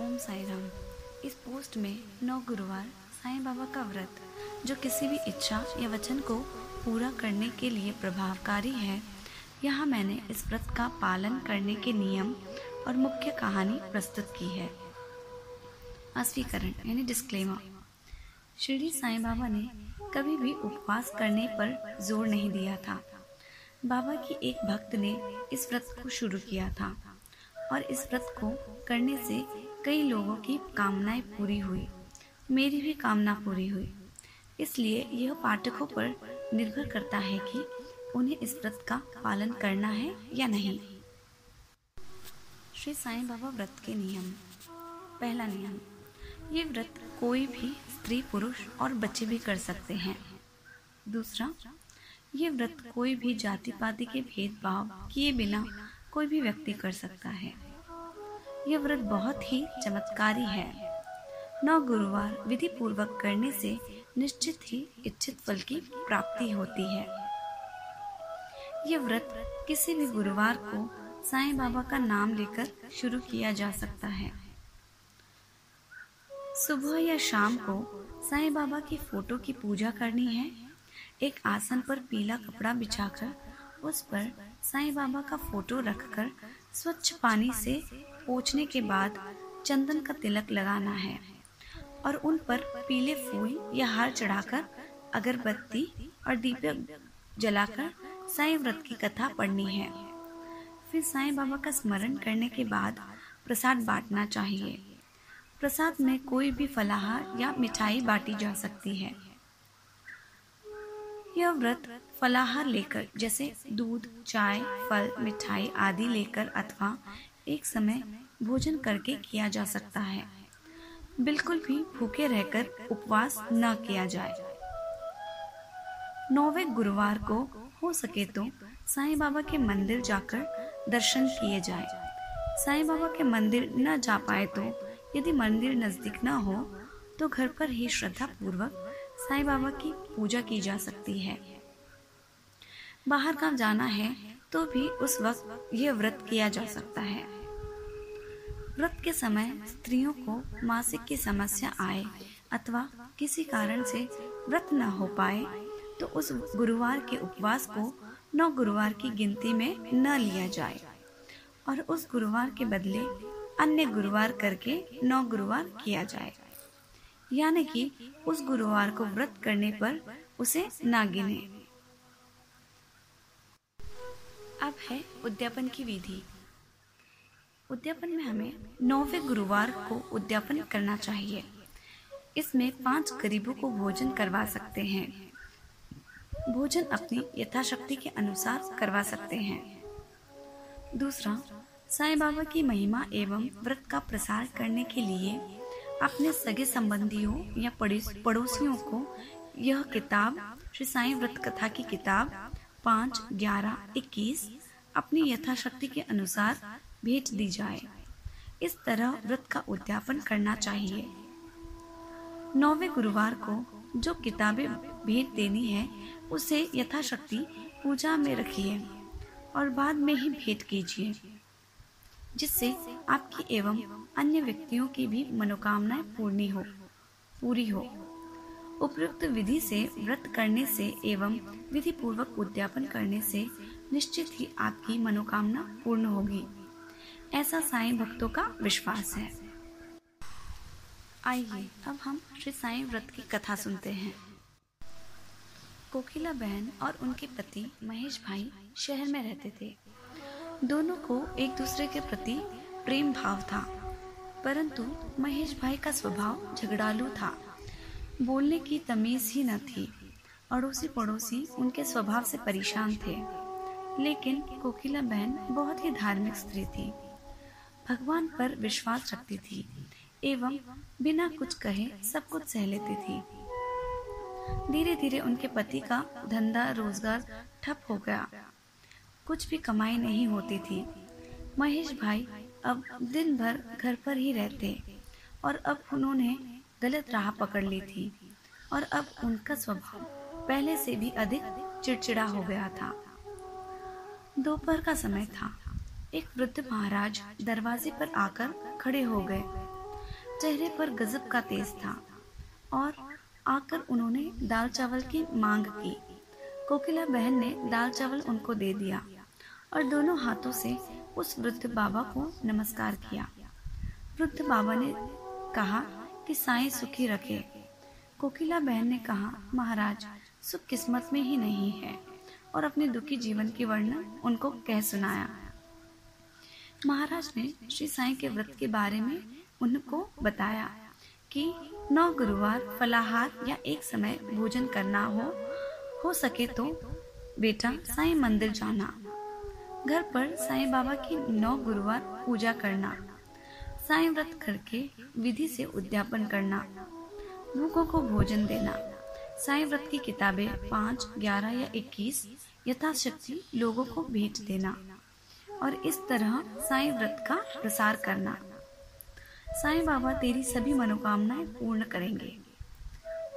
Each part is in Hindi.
ओम साई राम इस पोस्ट में नौ गुरुवार साईं बाबा का व्रत, जो किसी भी इच्छा या वचन को पूरा करने के लिए प्रभावकारी है, यहाँ मैंने इस व्रत का पालन करने के नियम और मुख्य कहानी प्रस्तुत की है। अस्वीकरण, यानी डिस्क्लेमर शिरडी साईं बाबा ने कभी भी उपवास करने पर ज़ोर नहीं दिया था। बाबा की एक भक्त ने इस व्रत को शुरू किया था और इस व्रत को करने से कई लोगों की कामनाएँ पूरी हुई। मेरी भी कामना पूरी हुई। इसलिए यह पाठकों पर निर्भर करता है कि उन्हें इस व्रत का पालन करना है या नहीं। श्री साईं बाबा व्रत के नियम। पहला नियम, ये व्रत कोई भी स्त्री, पुरुष और बच्चे भी कर सकते हैं। दूसरा, ये व्रत कोई भी जाति पाति के भेदभाव किए बिना कोई भी व्यक्ति कर सकता है। यह व्रत बहुत ही चमत्कारी है। नौ गुरुवार विधि पूर्वक करने से निश्चित ही इच्छित फल की प्राप्ति होती है। यह व्रत किसी भी गुरुवार को साईं बाबा का नाम लेकर शुरू किया जा सकता है। सुबह या शाम को साईं बाबा की फ़ोटो की पूजा करनी है। एक आसन पर पीला कपड़ा बिछाकर उस पर साईं बाबा का फ़ोटो रखकर स्वच्छ पानी से पोछने के बाद चंदन का तिलक लगाना है और उन पर पीले फूल या हार चढ़ाकर अगरबत्ती और दीपक जलाकर साईं व्रत की कथा पढ़नी है। फिर साईं बाबा का स्मरण करने के बाद प्रसाद बांटना चाहिए। प्रसाद में कोई भी फलाहार या मिठाई बांटी जा सकती है। यह व्रत, फलाहार लेकर, जैसे दूध, चाय, फल, मिठाई आदि लेकर अथवा एक समय भोजन करके किया जा सकता है। बिल्कुल भी भूखे रहकर उपवास न किया जाए। नौवे गुरुवार को हो सके तो साईं बाबा के मंदिर जाकर दर्शन किए जाए। साईं बाबा के मंदिर न जा पाए तो यदि मंदिर नज़दीक न हो तो घर पर ही श्रद्धा पूर्वक साईं बाबा की पूजा की जा सकती है। बाहर काम जाना है तो भी उस वक्त यह व्रत किया जा सकता है। व्रत के समय स्त्रियों को मासिक की समस्या आए अथवा किसी कारण से व्रत न हो पाए तो उस गुरुवार के उपवास को नौ गुरुवार की गिनती में न लिया जाए और उस गुरुवार के बदले अन्य गुरुवार करके नौ गुरुवार किया जाए। यानी कि उस गुरुवार को व्रत करने पर उसे ना गिने। अब है उद्यापन की विधि। उद्यापन में हमें नौवे गुरुवार को उद्यापन करना चाहिए। इसमें पाँच गरीबों को भोजन करवा सकते हैं। भोजन अपनी यथाशक्ति के अनुसार करवा सकते हैं। दूसरा, साईं बाबा की महिमा एवं व्रत का प्रसार करने के लिए अपने सगे संबंधियों या पड़ोसियों को यह किताब, श्री साई व्रत कथा की किताब, पाँच, ग्यारह, इक्कीस, अपनी यथाशक्ति के अनुसार भेज दी जाए। इस तरह व्रत का उद्यापन करना चाहिए। नौवे गुरुवार को जो किताबें भेंट देनी है, उसे यथाशक्ति पूजा में रखिए और बाद में ही भेंट कीजिए। जिससे आपकी एवं अन्य व्यक्तियों की भी मनोकामनाएँ पूर्णी हो, पूरी हो। उपयुक्त विधि से व्रत करने से एवं विधि पूर्वक उद्यापन करने से निश्चित ही आपकी मनोकामना पूर्ण होगी। ऐसा साईं भक्तों का विश्वास है। आइए, अब हम श्री साईं व्रत की कथा सुनते हैं। कोकिला बहन और उनके पति महेश भाई शहर में रहते थे। दोनों को एक दूसरे के प्रति प्रेम भाव था, परंतु महेश भाई का स्वभाव झगड़ालू था। बोलने की तमीज ही न थी अड़ोसी पड़ोसी उनके स्वभाव से परेशान थे, लेकिन कोकिला बहन बहुत ही धार्मिक स्त्री थी। भगवान पर विश्वास रखती थी, एवं बिना कुछ कहे सब कुछ सह लेती थी। धीरे धीरे उनके पति का धंधा रोज़गार ठप हो गया। कुछ भी कमाई नहीं होती थी। महेश भाई अब दिन भर घर पर ही रहते और अब उन्होंने गलत राह पकड़ ली थी और अब उनका स्वभाव पहले से भी अधिक चिड़चिड़ा हो गया था। दोपहर का समय था। एक वृद्ध महाराज दरवाजे पर आकर खड़े हो गए। चेहरे पर गजब का तेज था और आकर उन्होंने दाल चावल की मांग की। कोकिला बहन ने दाल चावल उनको दे दिया। और दोनों हाथों से उस वृद्ध बाबा को नमस्कार किया। वृद्ध बाबा ने कहा कि साईं सुखी रखे। कोकिला बहन ने कहा, महाराज, सुख किस्मत में ही नहीं है। और अपने दुखी जीवन की वर्णन उनको कह सुनाया। महाराज ने श्री साईं के व्रत के बारे में उनको बताया कि नौ गुरुवार फलाहार या एक समय भोजन करना हो हो सके तो बेटा साईं मंदिर जाना। घर पर साईं बाबा की नौ गुरुवार पूजा करना, साईं व्रत करके विधि से उद्यापन करना, भूखों को भोजन देना। साई व्रत की किताबें पाँच, ग्यारह या इक्कीस यथाशक्ति लोगों को भेज देना और इस तरह साई व्रत का प्रसार करना। साईं बाबा तेरी सभी मनोकामनाएँ पूर्ण करेंगे।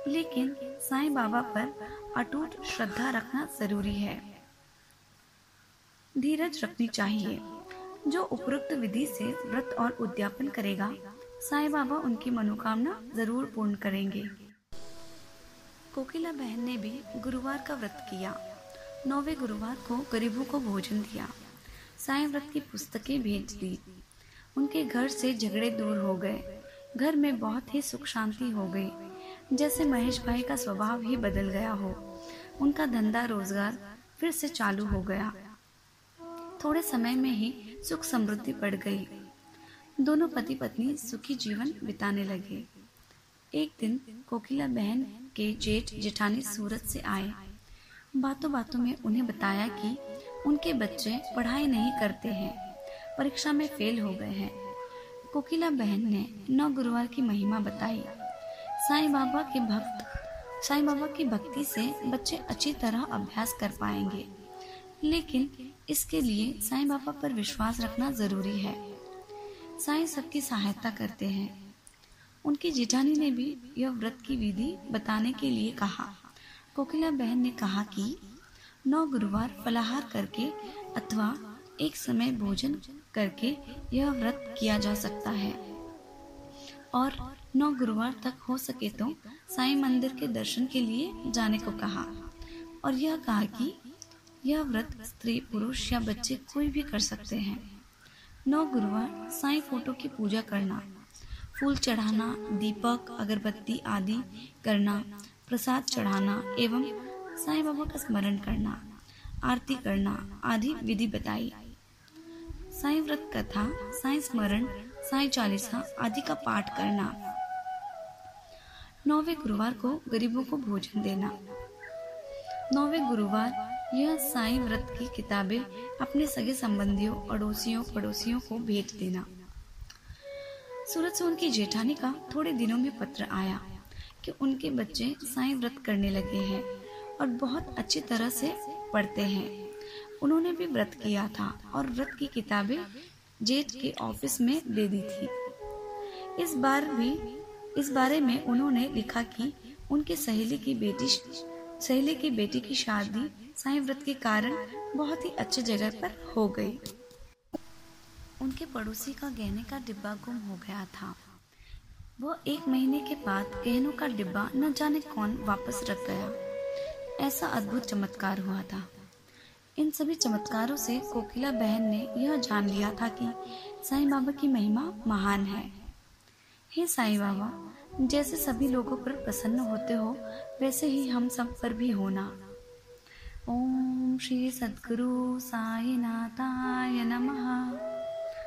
लेकिन साईं बाबा पर अटूट श्रद्धा रखना ज़रूरी है। धीरज रखनी चाहिए। जो उपरोक्त विधि से व्रत और उद्यापन करेगा, साईं बाबा उनकी मनोकामना ज़रूर पूर्ण करेंगे। कोकिला बहन ने भी गुरुवार का व्रत किया। नौवे गुरुवार को गरीबों को भोजन दिया। साईं व्रत की पुस्तकें भेज दी। उनके घर से झगड़े दूर हो गए। घर में बहुत ही सुख शांति हो गई। जैसे महेश भाई का स्वभाव ही बदल गया हो, उनका धंधा रोज़गार फिर से चालू हो गया। थोड़े समय में ही सुख समृद्धि बढ़ गई। दोनों पति पत्नी सुखी जीवन बिताने लगे। एक दिन कोकिला बहन के जेठ जेठानी सूरत से आए। बातों बातों में उन्हें बताया कि उनके बच्चे पढ़ाई नहीं करते हैं, परीक्षा में फेल हो गए हैं। कोकिला बहन ने नौ गुरुवार की महिमा बताई। साईं बाबा के भक्त, साईं बाबा की भक्ति से बच्चे अच्छी तरह अभ्यास कर पाएँगे। लेकिन इसके लिए साईं बाबा पर विश्वास रखना ज़रूरी है। साईं सबकी सहायता करते हैं। उनकी जिठानी ने भी यह व्रत की विधि बताने के लिए कहा। कोकिला बहन ने कहा कि नौ गुरुवार फलाहार करके अथवा एक समय भोजन करके यह व्रत किया जा सकता है। और नौ गुरुवार तक हो सके तो साईं मंदिर के दर्शन के लिए जाने को कहा। और यह कहा कि यह व्रत, स्त्री, पुरुष या बच्चे कोई भी कर सकते हैं। नौ गुरुवार, साईं फ़ोटो की पूजा करना, फूल चढ़ाना, दीपक, अगरबत्ती आदि करना, प्रसाद चढ़ाना एवं साईं बाबा का स्मरण करना, आरती करना आदि विधि बताई। साईं व्रत कथा, साईं स्मरण, साईं चालीसा आदि का पाठ करना। नौवे गुरुवार को गरीबों को भोजन देना। नौवे गुरुवार यह साई व्रत की किताबें अपने सगे संबंधियों, अड़ोसियों, पड़ोसियों को भेज देना। सूरत से उनकी जेठानी का थोड़े दिनों में पत्र आया कि उनके बच्चे साई व्रत करने लगे हैं और बहुत अच्छी तरह से पढ़ते हैं। उन्होंने भी व्रत किया था और व्रत की किताबें जेठ के ऑफ़िस में दे दी थी। इस बार भी, इस बारे में उन्होंने लिखा कि उनकी सहेली की बेटी, सहेली की बेटी की शादी साई व्रत के कारण बहुत ही अच्छे जगह पर हो गई। उनके पड़ोसी का गहने का डिब्बा गुम हो गया था। वो एक महीने के बाद गहनों का डिब्बा न जाने कौन वापस रख गया। ऐसा अद्भुत चमत्कार हुआ था। इन सभी चमत्कारों से कोकिला बहन ने यह जान लिया था कि साईं बाबा की महिमा महान है। हे साईं बाबा, जैसे सभी लोगों पर प्रसन्न होते हो, वैसे ही हम सब पर भी होना ओम श्री सद्गुरु साईनाथाय नमः